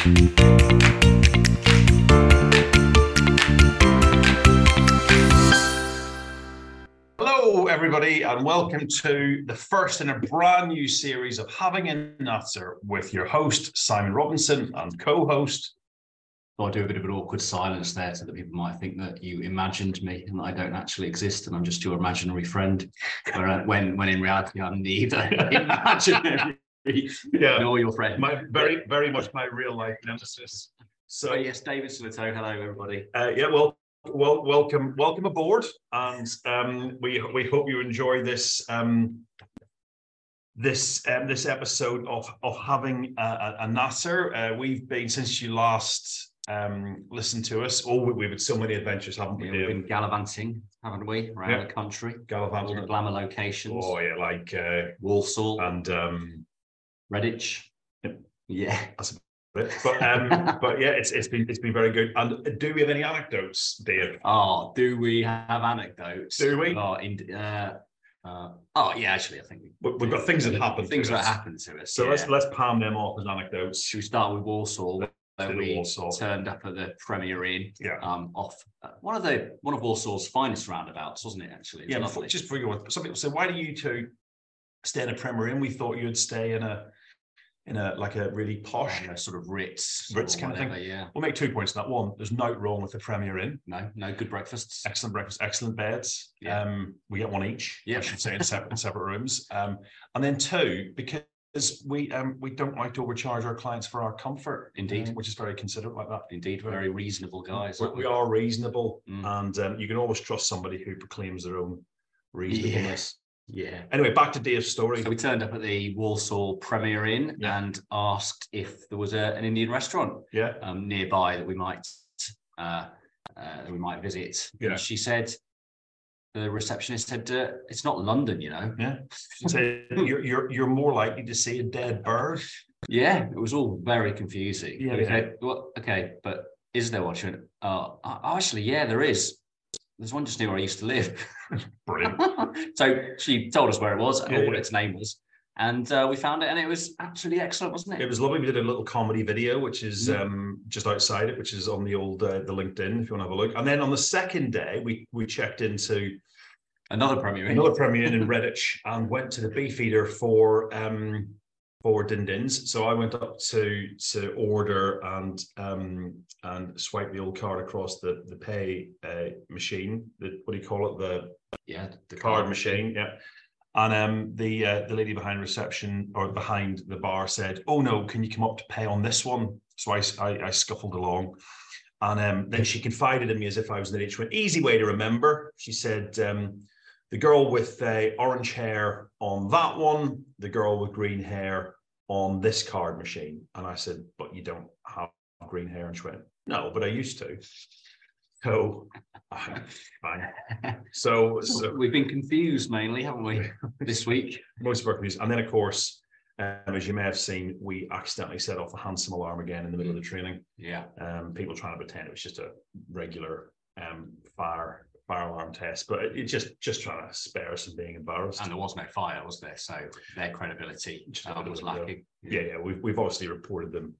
Hello, everybody, and welcome to the first in a brand new series of Having a Natter with your host, Simon Robinson, and co host. I'll do a bit of an awkward silence there so that people might think that you imagined me and I don't actually exist and I'm just your imaginary friend. Uh, when, when in reality, I'm neither imaginary Yeah. nor your friend. My very, very much my real life nemesis. So, So, yes, David Silito. Hello, everybody. uh, yeah, well, well, welcome, welcome aboard, and um, we we hope you enjoy this um, this um, this episode of of having a, a, Natter. Uh, we've been since you last um, listened to us. Oh, we, we've had so many adventures, haven't we? Yeah, we've been gallivanting, haven't we, around Yeah. the country, all the Gallivanting. glamour locations, Oh yeah, like uh, Walsall, and um, Redditch. Yep. Yeah. but but, um, but yeah, it's it's been it's been very good. And do we have any anecdotes, Dave? Oh, do we have anecdotes? Do we? Oh, in, uh, uh, oh yeah, actually, I think we, We've got things that happen. things to that us. happened to us. So let's let's palm them off as anecdotes. Should we start with Warsaw? Where we Walsall. turned up at the Premier Inn, Yeah. um, off uh, one of the one of Walsall's finest roundabouts, wasn't it? Actually, It was Yeah, before, just before you some people say, why do you two stay in a Premier Inn? We thought you'd stay in a in a like a really posh. Uh, sort of Ritz, Ritz kind of thing. Yeah, We'll make two points on that. One, there's no wrong with the Premier Inn. no, no good breakfasts. Excellent breakfast, excellent beds. Yeah. Um, we get one each. Yeah. I should say in separate in separate rooms. Um, and then two, because we um we don't like to overcharge our clients for our comfort. Indeed. um, which is very considerate like that. Indeed, very reasonable guys. We are reasonable, Mm. and um, you can always trust somebody who proclaims their own reasonableness. Yeah. Anyway, back to Dave's story. So we turned up at the Walsall Premier Inn Yeah. and asked if there was a, an Indian restaurant Yeah, um, nearby that we might uh, uh, that we might visit. Yeah. And she said, the receptionist said, uh, "It's not London, you know." yeah. So you're you're you're more likely to see a dead bird. Yeah, it was all very confusing. Yeah, yeah. said, well, okay, but is there one? She went, "Oh, uh, actually, yeah, there is. There's one just near where I used to live." Brilliant. so she told us where it was and Yeah, what yeah. its name was, and uh, we found it, and it was absolutely excellent, wasn't it? It was lovely. We did a little comedy video, which is Mm. um, just outside it, which is on the old uh, the LinkedIn if you want to have a look. And then on the second day, we we checked into Another Premier Inn. another Premier Inn in Redditch and went to the Beefeater for um for din dins. So I went up to to order and um and swipe the old card across the the pay uh, machine. The what do you call it? The yeah, the card machine. Yeah. And um, the uh, the lady behind reception or behind the bar said, "Oh no, can you come up to pay on this one?" So I I, I scuffled along, and um, then she confided in me as if I was an age. Went easy way to remember. She said, um, "The girl with uh, orange hair on that one, the girl with green hair on this card machine." And I said, "But you don't have green hair." And she went, "No, but I used to." So, fine. So, So we've been confused mainly, haven't we, this week? most of our communities. And then, of course, um, as you may have seen, we accidentally set off a handsome alarm again in the middle of the training. Yeah. Um, people trying to pretend it was just a regular um, fire fire alarm test, but it, it just just trying to spare us from being embarrassed. And there was no fire, was there? So their credibility um, was bit, yeah. lacking. yeah, yeah, we've we've obviously reported them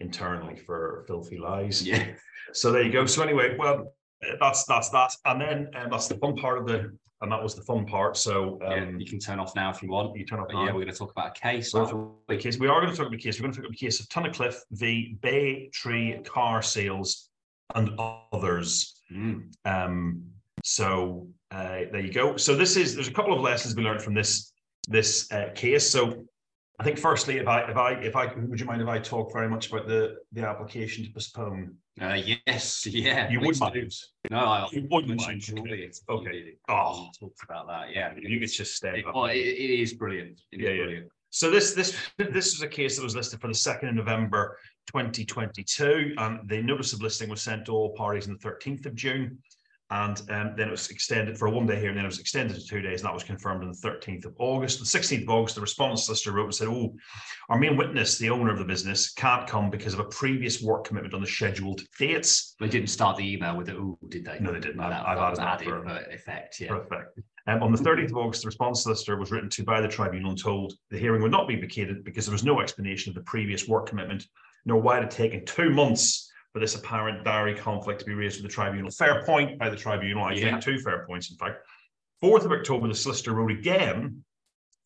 internally for filthy lies. Yeah. So there you go. So anyway, well, that's that's that, and then um, that's the fun part of the, and that was the fun part. So yeah. um, You can turn off now if you want. you turn off now. yeah, we're going to talk about a case. Well, aren't we? the case. We are going to talk about a case. We're going to talk about the case of Tunnicliffe v Bay Tree Car Sales and others. Mm. Um, so uh, there you go. So this is there's a couple of lessons we learned from this this uh, case. So I think firstly, if I if I if I would you mind if I talk very much about the the application to postpone? Uh, yes, yeah. You would do. mind. No, I You wouldn't mind. it. Okay. Oh, talked about that. Yeah. You could just stay. It, well, it, it is brilliant. It is Yeah, yeah. brilliant. So this this this was a case that was listed for the second of November 2022, and the notice of listing was sent to all parties on the 13th of June. And um, then it was extended for a one day here, and then it was extended to two days, and that was confirmed on the 13th of August. The 16th of August, the respondent solicitor wrote and said, Oh, our main witness, the owner of the business, can't come because of a previous work commitment on the scheduled dates. They didn't start the email with the ooh, did they? No, they didn't. That, I've that was added added for- for effect. Yeah. Perfect. Um, on the 30th of August, the response solicitor was written to by the tribunal and told the hearing would not be vacated because there was no explanation of the previous work commitment nor why it had taken two months for this apparent diary conflict to be raised with the tribunal. Fair point by the tribunal, I Yeah. think, two fair points, in fact. 4th of October, the solicitor wrote again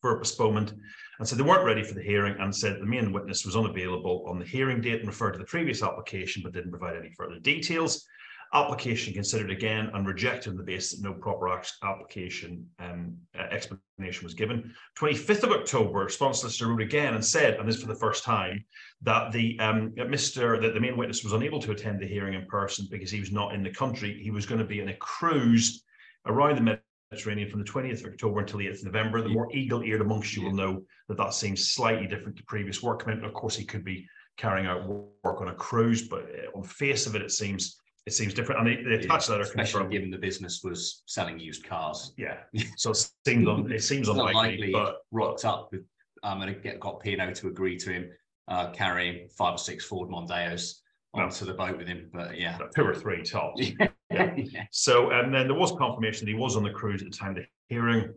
for a postponement and said they weren't ready for the hearing and said the main witness was unavailable on the hearing date and referred to the previous application but didn't provide any further details. Application considered again and rejected on the basis that no proper application um, uh, explanation was given. 25th of October, response solicitor wrote again and said, and this for the first time, that the um, Mr. that the main witness was unable to attend the hearing in person because he was not in the country. He was going to be in a cruise around the Mediterranean from the 20th of October until the 8th of November. The more eagle-eared amongst you will know that that seems slightly different to previous work commitment. Of course, he could be carrying out work on a cruise, but uh, on face of it, it seems it seems different. And the, the attached letter Especially given the business was selling used cars. Yeah, so it seems un, it seems It's not unlikely, likely but rocked up with um and get got P and O to agree to him uh carrying five or six Ford Mondeos No. onto the boat with him. But yeah. two or three tops. yeah. Yeah. So and then there was confirmation that he was on the cruise at the time of the hearing.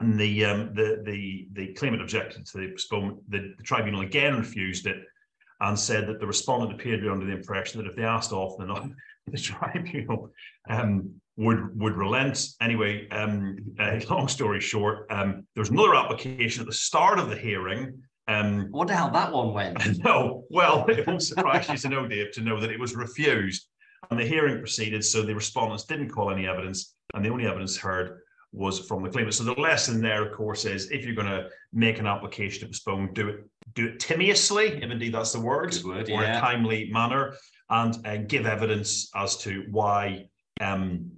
And the um, the the the claimant objected to the postponement. The, the tribunal again refused it and said that the respondent appeared to be under the impression that if they asked often enough, the tribunal um, would would relent. Anyway, um, uh, long story short, um, there was another application at the start of the hearing. Um, I wonder how that one went. no, well, it won't surprise you to know, Dave, to know that it was refused and the hearing proceeded. So the respondents didn't call any evidence, and the only evidence heard was from the claimant. So the lesson there, of course, is if you're going to make an application to postpone, do it do it timeously, if indeed that's the word, word, or yeah. a timely manner, and uh, give evidence as to why um,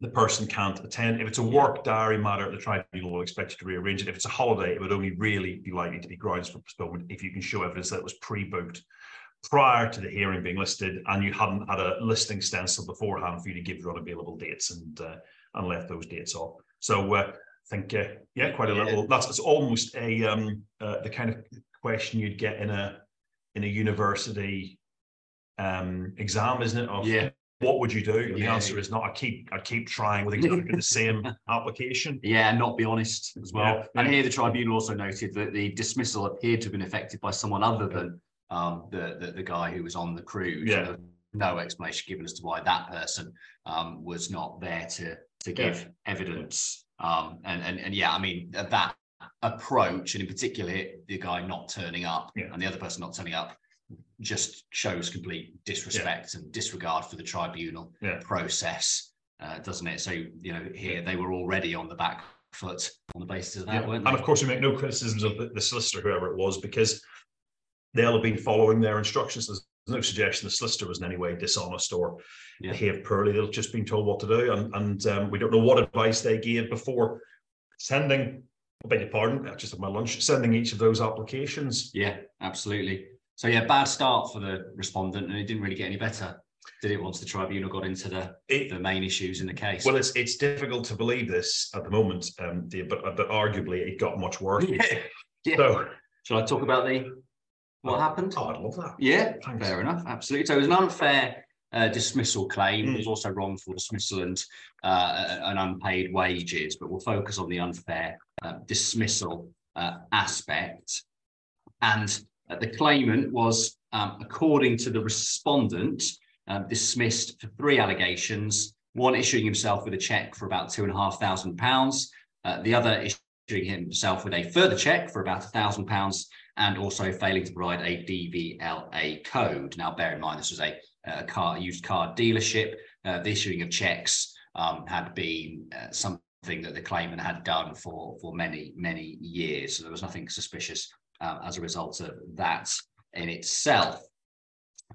the person can't attend. If it's a work diary matter, the tribunal will expect you to rearrange it. If it's a holiday, it would only really be likely to be grounds for postponement if you can show evidence that it was pre-booked prior to the hearing being listed and you hadn't had a listing stencil beforehand for you to give your unavailable dates and uh, and left those dates off. So uh, I think uh, yeah, quite a Yeah. little. That's it's almost a um uh, the kind of question you'd get in a in a university um exam, isn't it? Of Yeah. what would you do? And the answer is not. I keep I keep trying with exactly the same application. Yeah, and not be honest as well. Yeah, And here the tribunal also noted that the dismissal appeared to have been effected by someone other than um, the, the the guy who was on the cruise. Yeah. Was No explanation given as to why that person um, was not there to to Yeah. give evidence. Um, and and and yeah, I mean that approach, and in particular the guy not turning up Yeah. and the other person not turning up, just shows complete disrespect and disregard for the tribunal Yeah. process, uh, doesn't it? So you know, here they were already on the back foot on the basis of that, Yeah. And of course, we make no criticisms of the, the solicitor, whoever it was, because they'll have been following their instructions. There's no suggestion the solicitor was in any way dishonest or Yeah. behaved poorly. They've just been told what to do, and and um, we don't know what advice they gave before sending. I beg your pardon. I just had my lunch. Sending each of those applications. Yeah, absolutely. So yeah, bad start for the respondent, and it didn't really get any better, did it? Once the tribunal got into the It, the main issues in the case. well, it's it's difficult to believe this at the moment, um, but but arguably it got much worse. Yeah. Yeah. So, Shall I talk about the what happened? oh, I'd love that. Yeah, Thanks. fair enough. Absolutely. So it was an unfair uh, dismissal claim. Mm. It was also wrongful dismissal and uh, and unpaid wages. But we'll focus on the unfair uh, dismissal uh, aspect. And uh, the claimant was, um, according to the respondent, um, dismissed for three allegations. One issuing himself with a cheque for about two and a half thousand pounds. Uh, the other issuing himself with a further cheque for about a thousand pounds and also failing to provide a DVLA code. Now, bear in mind, this was a, a car used car dealership. Uh, the issuing of checks um, had been uh, something that the claimant had done for, for many, many years. So there was nothing suspicious um, as a result of that in itself.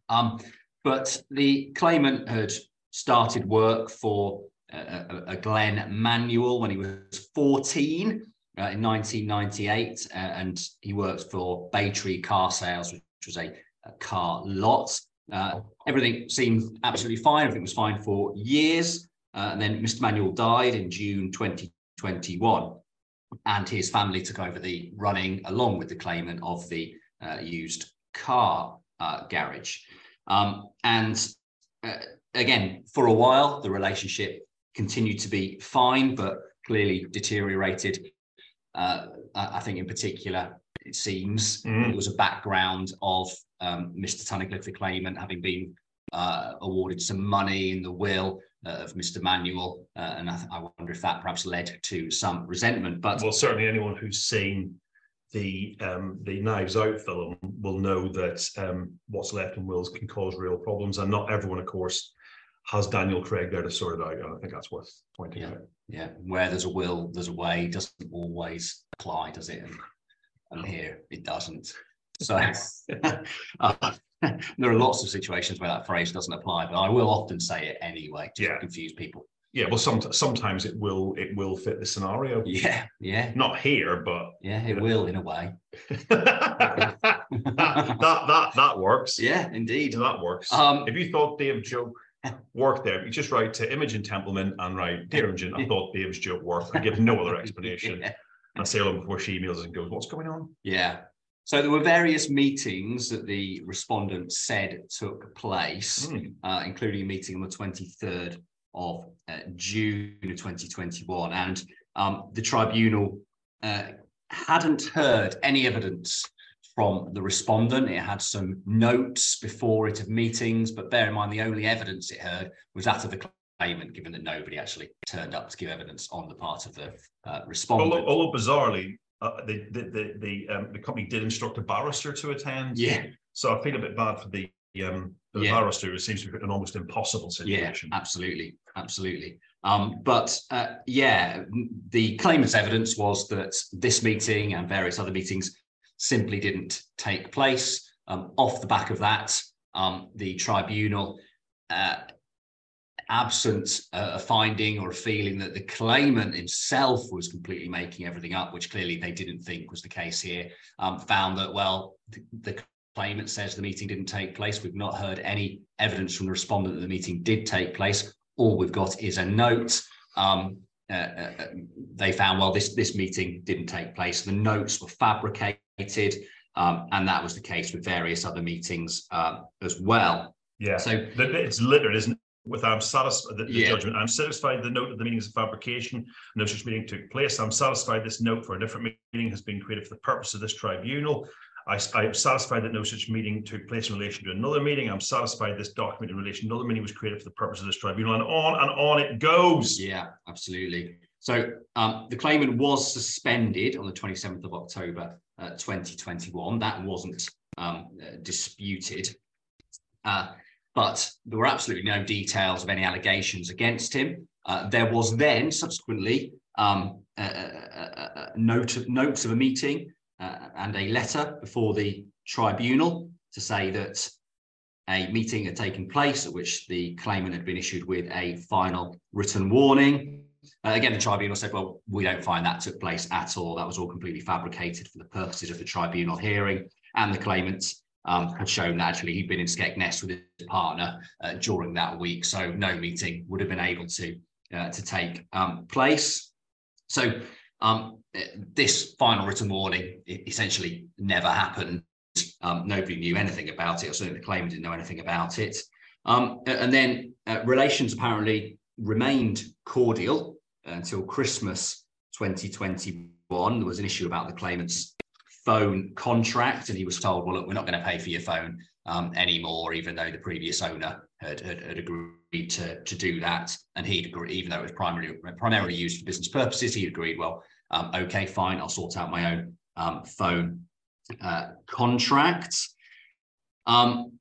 Um, but the claimant had started work for a, a, a Glenn Manuel when he was 14 uh, in 1998, uh, and he worked for Baytree Car Sales, which was a, a car lot. Uh, everything seemed absolutely fine. Everything was fine for years. Uh, and then Mr. Manuel died in June 2021, and his family took over the running, along with the claimant, of the uh, used car uh, garage. Um, and uh, again, for a while, the relationship continued to be fine, but clearly deteriorated uh, I think in particular it seems. Mm. There was a background of um, Mr. Tunnicliffe, the claimant, having been uh, awarded some money in the will uh, of Mr. Manuel, uh, and I, I wonder if that perhaps led to some resentment. But Well, certainly anyone who's seen the um, the Knives Out film will know that um, what's left in wills can cause real problems, and not everyone, of course, has Daniel Craig there to sort it out. And I think that's worth pointing Yeah. out. yeah, where there's a will, there's a way. Doesn't always apply, does it? And, and here it doesn't. So uh, there are lots of situations where that phrase doesn't apply, but I will often say it anyway to Yeah. confuse people. Yeah, well, some, sometimes it will it will fit the scenario. Yeah, yeah, Not here, but yeah, it will in a way. that, that that works. Yeah, indeed. that works. Um, if you thought Dave's joke worked there, you just write to Imogen Templeman and write, Dear Imogen, I thought Dave's joke worked. I give no other explanation. Yeah. And I say hello before she emails and goes, What's going on? Yeah. So there were various meetings that the respondent said took place, Hmm. uh, including a meeting on the 23rd of uh, June of 2021. And um, the tribunal uh, hadn't heard any evidence from the respondent. It had some notes before it of meetings, but bear in mind the only evidence it heard was that of the claimant, given that nobody actually turned up to give evidence on the part of the uh, respondent. Although, although bizarrely, uh, the the the the, um, the company did instruct a barrister to attend. yeah, So I feel a bit bad for the um the Yeah. barrister. It seems to be an almost impossible situation. Yeah, absolutely, absolutely. Um, but uh, yeah, the claimant's evidence was that this meeting and various other meetings simply didn't take place. Um, off the back of that, um, the tribunal, uh, absent uh, a finding or a feeling that the claimant himself was completely making everything up, which clearly they didn't think was the case here, um, found that well, the, the claimant says the meeting didn't take place. We've not heard any evidence from the respondent that the meeting did take place. All we've got is a note. Um, uh, uh, uh, they found, well, this, this meeting didn't take place. The notes were fabricated, um, and that was the case with various other meetings um, as well. Yeah. So, It's littered, isn't it? With I'm satisfied, the, the Yeah. judgment, I'm satisfied the note of the meeting is a fabrication, no such meeting took place. I'm satisfied this note for a different meeting has been created for the purpose of this tribunal. I, am satisfied that no such meeting took place in relation to another meeting. I'm satisfied this document in relation to another meeting was created for the purpose of this tribunal and on and on it goes. yeah, absolutely. So um, the claimant was suspended on the 27th of October uh, 2021. That wasn't um, uh, disputed. Uh, but there were absolutely no details of any allegations against him. Uh, there was then subsequently um, a, a- a- note of, notes of a meeting uh, and a letter before the tribunal to say that a meeting had taken place at which the claimant had been issued with a final written warning. Uh, again, the tribunal said, well, we don't find that took place at all. That was all completely fabricated for the purposes of the tribunal hearing. And the claimant um, had shown that actually he'd been in Skegness with his partner uh, during that week. So no meeting would have been able to, uh, to take um, place. So um, eh, this final written warning essentially never happened. Um, nobody knew anything about it, or certainly the claimant didn't know anything about it. Um, and then uh, relations apparently remained cordial until Christmas 2021. There was an issue about the claimant's phone contract, and he was told, "Well, look, we're not going to pay for your phone um, anymore," even though the previous owner had, had, had agreed to, to do that, and he'd agree, even though it was primarily primarily used for business purposes, he agreed, "Well, um, okay, fine, I'll sort out my own um, phone uh, contract." Um,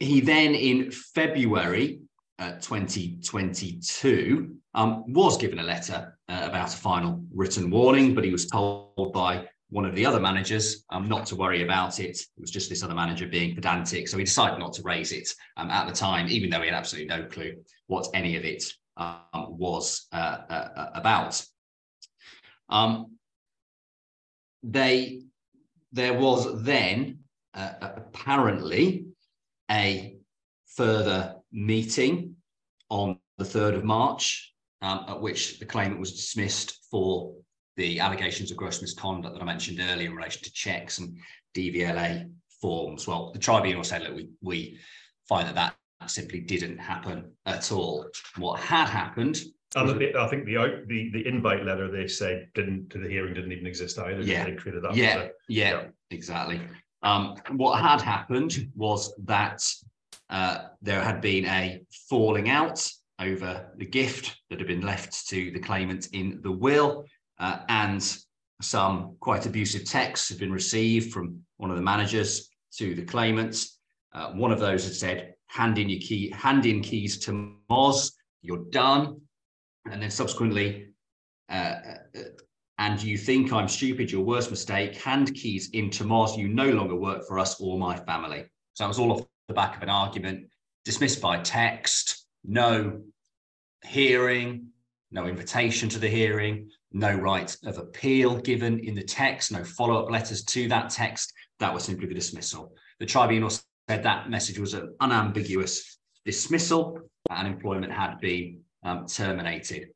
he then, in February uh, 2022, um, was given a letter uh, about a final written warning, but he was told by one of the other managers um, not to worry about it. It was just this other manager being pedantic. So he decided not to raise it um, at the time, even though he had absolutely no clue what any of it um, was uh, uh, about. Um, they, there was then uh, apparently a further meeting on the 3rd of March, um, at which the claimant was dismissed for the allegations of gross misconduct that I mentioned earlier in relation to checks and DVLA forms. Well, the tribunal said, look, we, we find that that simply didn't happen at all. What had happened And the, I think the the the invite letter they said didn't to the hearing didn't even exist either. Yeah. They created that. Yeah, a- yeah, yeah. exactly. Um, what had happened was that uh, there had been a falling out over the gift that had been left to the claimant in the will, uh, and some quite abusive texts have been received from one of the managers to the claimants. Uh, one of those had said, "Hand in your key, hand in keys to Moz. You're done." And then subsequently, uh, uh, and you think I'm stupid, your worst mistake, hand keys into Moz, you no longer work for us or my family. So that was all off the back of an argument, dismissed by text, no hearing, no invitation to the hearing, no right of appeal given in the text, no follow-up letters to that text. That was simply the dismissal. The tribunal said that message was an unambiguous dismissal and employment had been um, terminated.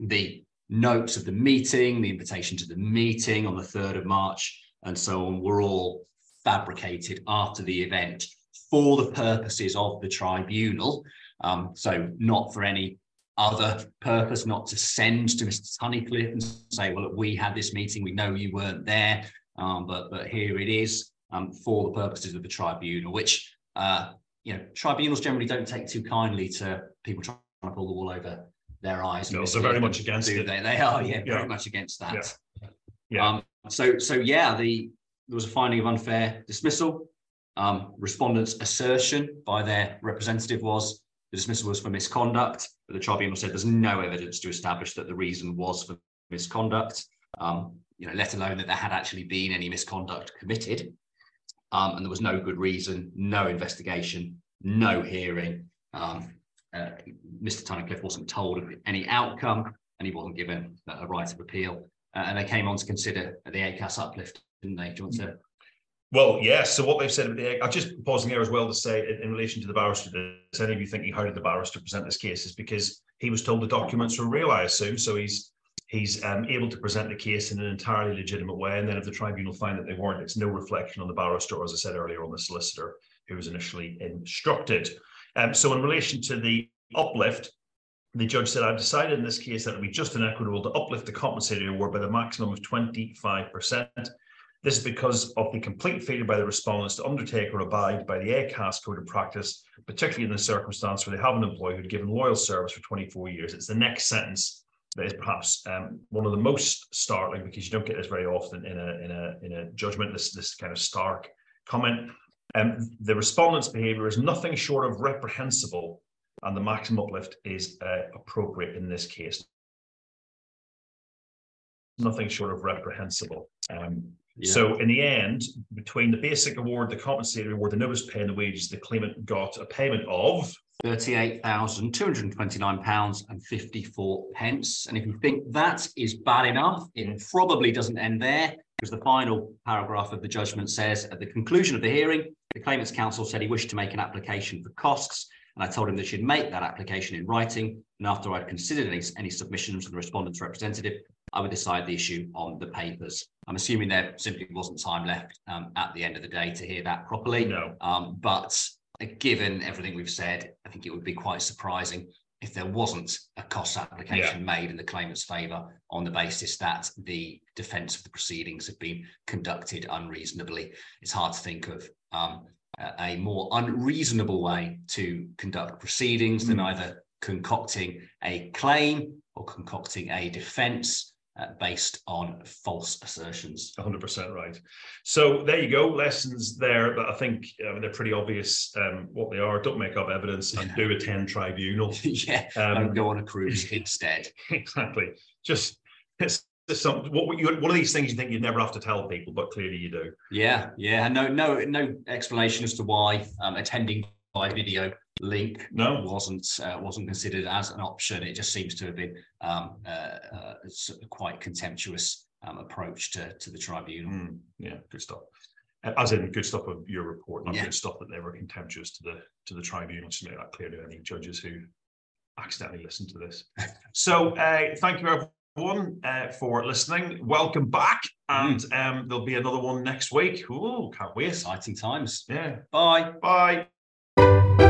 The notes of the meeting, the invitation to the meeting on the 3rd of March, and so on, were all fabricated after the event for the purposes of the tribunal. Um, so, not for any other purpose, not to send to Mr. Tunnicliffe and say, well, look, we had this meeting, we know you weren't there, um, but, but here it is um, for the purposes of the tribunal, which, uh, you know, tribunals generally don't take too kindly to people trying to pull the wool over their eyes. No, they're very much against it. They? they are, yeah, Yeah. very much against that. Yeah. Um, so, so yeah, the there was a finding of unfair dismissal. Um, respondents' assertion by their representative was the dismissal was for misconduct, but the tribunal said there's no evidence to establish that the reason was for misconduct. Um, you know, let alone that there had actually been any misconduct committed. Um, and there was no good reason, no investigation, no hearing. Um, uh, Mr. Tunnicliffe wasn't told of any outcome and he wasn't given a right of appeal. Uh, and they came on to consider the ACAS uplift, didn't they? Do you want to? Well, yes. So what they've said, about the- egg, I'm just pausing there as well to say, in, in relation to the barrister, does any of you thinking how did the barrister to present this case? Is because he was told the documents were real, I assume. So he's he's um, able to present the case in an entirely legitimate way. And then if the tribunal find that they weren't, it's no reflection on the barrister, as I said earlier, on the solicitor who was initially instructed. Um, so in relation to the uplift, the judge said, I've decided in this case that it would be just and equitable to uplift the compensatory award by the maximum of 25%. This is because of the complete failure by the respondents to undertake or abide by the ACAS code of practice, particularly in the circumstance where they have an employee who'd given loyal service for 24 years. It's the next sentence that is perhaps um, one of the most startling because you don't get this very often in a in a in a judgment. This this kind of stark comment. Um, the respondent's behaviour is nothing short of reprehensible, and the maximum uplift is uh, appropriate in this case. Nothing short of reprehensible. Um, Yeah. so in the end, between the basic award, the compensatory award, the notice pay and the wages, the claimant got a payment of Thirty-eight thousand two hundred and twenty-nine pounds and fifty-four pence. And if you think that is bad enough, it probably doesn't end there because the final paragraph of the judgment says at the conclusion of the hearing, the claimant's counsel said he wished to make an application for costs. And I told him that she'd make that application in writing. And after I'd considered any, any submissions from the respondent's representative, I would decide the issue on the papers. I'm assuming there simply wasn't time left um, at the end of the day to hear that properly. no. Um, but uh, given everything we've said, I think it would be quite surprising if there wasn't a cost application made in the claimant's favour on the basis that the defence of the proceedings have been conducted unreasonably. It's hard to think of um, a, more unreasonable way to conduct proceedings than Mm. either concocting a claim or concocting a defence uh, based on false assertions. 100% right. So there you go. Lessons there that I think I mean, they're pretty obvious um, what they are. Don't make up evidence and do attend tribunal. yeah, Um, and go on a cruise instead. exactly. Just it's, some, what you, one of these things you think you'd never have to tell people, but clearly you do. Yeah, yeah, no, no, no explanation as to why um, attending by video link No. wasn't uh, wasn't considered as an option. It just seems to have been um, uh, uh, sort of quite contemptuous um, approach to to the tribunal. Mm, yeah, good stuff. As in good stuff of your report, not Yeah. good stuff that they were contemptuous to the to the tribunal. Just make that clear to any judges who accidentally listen to this. So uh, thank you everyone uh, for listening. Welcome back, and um, there'll be another one next week. Ooh, can't wait. Exciting times. Yeah. Bye. Bye. Thank you.